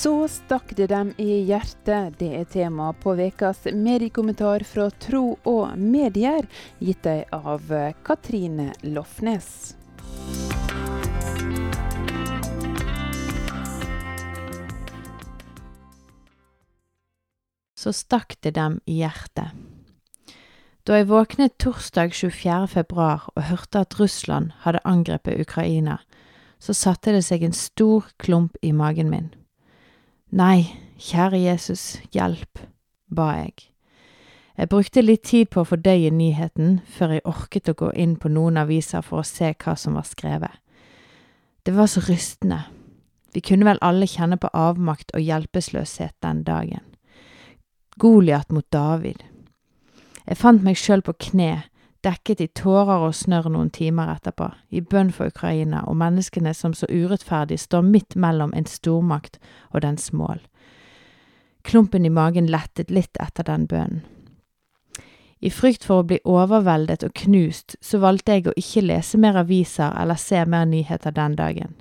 Så stakk det dem i hjertet. Det er tema på ukas mediekommentar fra Tro og medier, gitt deg av Katrine Lofnes. Så stakk det dem i hjertet. Da jeg våknet torsdag 24. februar og hørte at Russland hadde angrepet Ukraina, så satte det seg en stor klump i magen min. Nei, kjære Jesus, hjelp, ba jeg. Jeg brukte litt tid på å fordøye nyheten før jeg orket å gå inn på noen aviser for å se hva som var skrevet. Det var så rystende. Vi kunne vel alle kjenne på avmakt og hjelpeløshet den dagen. Goliat mot David. Jeg fant meg sjøl på kne, dekket i tårer og snørr noen timer etterpå, i bønn for Ukraina og menneskene som så urettferdig står midt mellom en stormakt og dens mål. Klumpen i magen lettet litt etter den bønnen. I frykt for å bli overveldet og knust, så valgte jeg å ikke lese mer aviser eller se mer nyheter den dagen.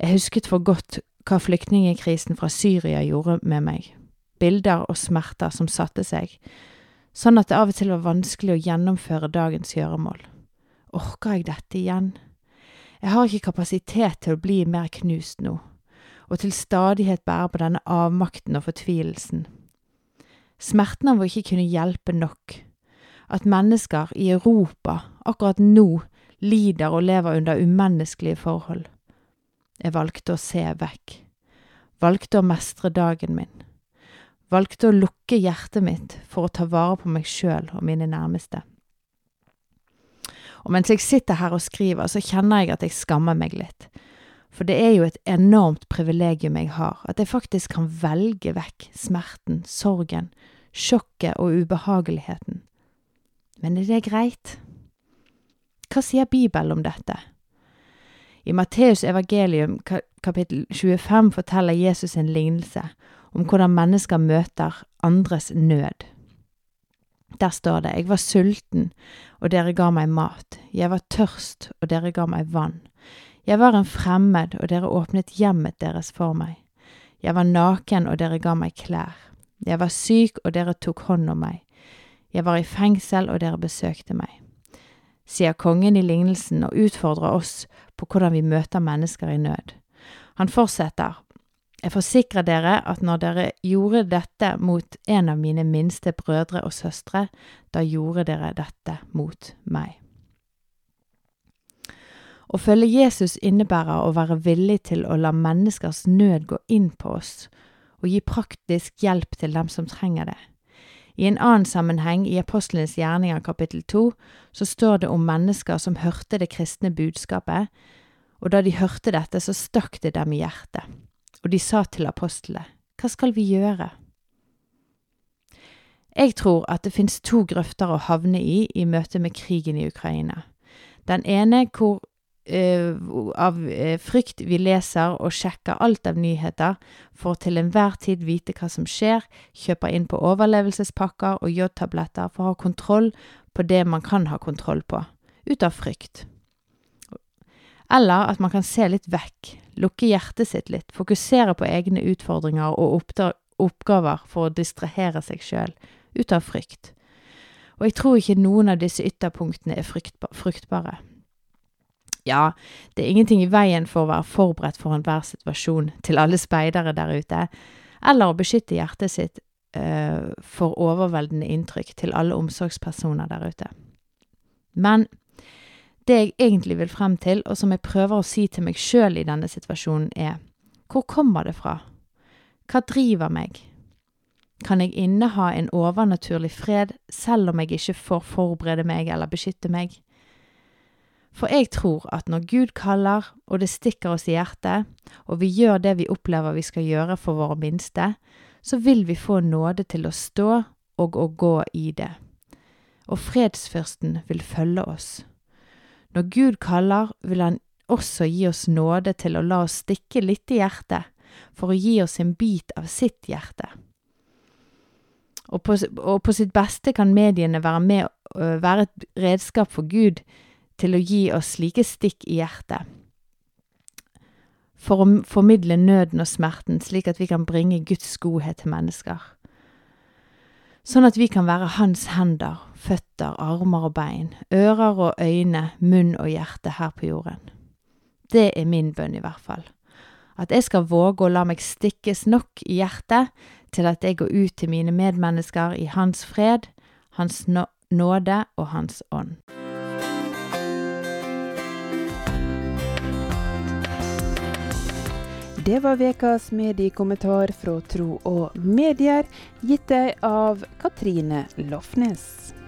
Jeg husket for godt hva flyktningekrisen fra Syria gjorde med meg, bilder og smerter som satte seg, sånn at det av og til var vanskelig å gjennomføre dagens gjøremål. Orker jeg dette igjen? Jeg har ikke kapasitet til å bli mer knust nå, og til stadighet bære på denne avmakten og fortvilelsen. Smerten av å ikke kunne hjelpe nok, at mennesker i Europa akkurat nå lider og lever under umenneskelige forhold. Jeg valgte å se vekk, valgte å mestre dagen min, valgte å lukke hjertet mitt for å ta vare på meg sjøl og mine nærmeste. Og mens jeg sitter her og skriver, så kjenner jeg at jeg skammer meg litt. For det er jo et enormt privilegium jeg har, at jeg faktisk kan velge vekk smerten, sorgen, sjokket og ubehageligheten. Men er det greit? Hva sier Bibelen om dette? I Matteus evangelium kapittel 25 forteller Jesus en lignelse om hvordan mennesker møter andres nød. Der står det, Jeg var sulten, og dere ga meg mat. Jeg var tørst, og dere ga meg vann. Jeg var en fremmed, og dere åpnet hjemmet deres for meg. Jeg var naken, og dere ga meg klær. Jeg var syk, og dere tok hånd om meg. Jeg var i fengsel, og dere besøkte meg. Sier kongen i lignelsen og utfordrer oss på hvordan vi møter mennesker i nød. Han fortsetter, jeg forsikrer dere at når dere gjorde dette mot en av mine minste brødre og søstre, da gjorde dere dette mot meg. Å følge Jesus innebærer å være villig til å la menneskers nød gå inn på oss, og gi praktisk hjelp til dem som trenger det. I en annen sammenheng, i Apostlenes gjerninger kapittel to, så står det om mennesker som hørte det kristne budskapet, og da de hørte dette, så stakk det dem i hjertet, og de sa til apostlene, Hva skal vi gjøre? Jeg tror at det finnes to grøfter å havne i i møte med krigen i Ukraina. Den ene hvor uh, av uh, frykt vi leser og sjekker alt av nyheter for til enhver tid vite hva som skjer, kjøper inn på overlevelsespakker og jodtabletter for å ha kontroll på det man kan ha kontroll på, ut av frykt. Eller at man kan se litt vekk, lukke hjertet sitt litt, fokusere på egne utfordringer og oppgaver for å distrahere seg sjøl, ut av frykt. Og jeg tror ikke noen av disse ytterpunktene er fruktbare. Ja, det er ingenting i veien for å være forberedt for enhver situasjon til alle speidere der ute, eller å beskytte hjertet sitt øh, for overveldende inntrykk til alle omsorgspersoner der ute. Men det jeg egentlig vil frem til, og som jeg prøver å si til meg sjøl i denne situasjonen, er hvor kommer det fra? Hva driver meg? Kan jeg inneha en overnaturlig fred selv om jeg ikke får forberede meg eller beskytte meg? For jeg tror at når Gud kaller, og det stikker oss i hjertet, og vi gjør det vi opplever vi skal gjøre for våre minste, så vil vi få nåde til å stå og å gå i det. Og fredsfyrsten vil følge oss. Når Gud kaller, vil Han også gi oss nåde til å la oss stikke litt i hjertet, for å gi oss en bit av sitt hjerte. Og på, og på sitt beste kan mediene være med, være et redskap for Gud til å gi oss slike stikk i hjertet. for å formidle nøden og smerten, slik at vi kan bringe Guds godhet til mennesker. Sånn at vi kan være hans hender, føtter, armer og bein, ører og øyne, munn og hjerte her på jorden. Det er min bønn, i hvert fall. At jeg skal våge å la meg stikkes nok i hjertet til at jeg går ut til mine medmennesker i hans fred, hans nåde og hans ånd. Det var ukas mediekommentar fra Tro og Medier, gitt deg av Katrine Lofnes.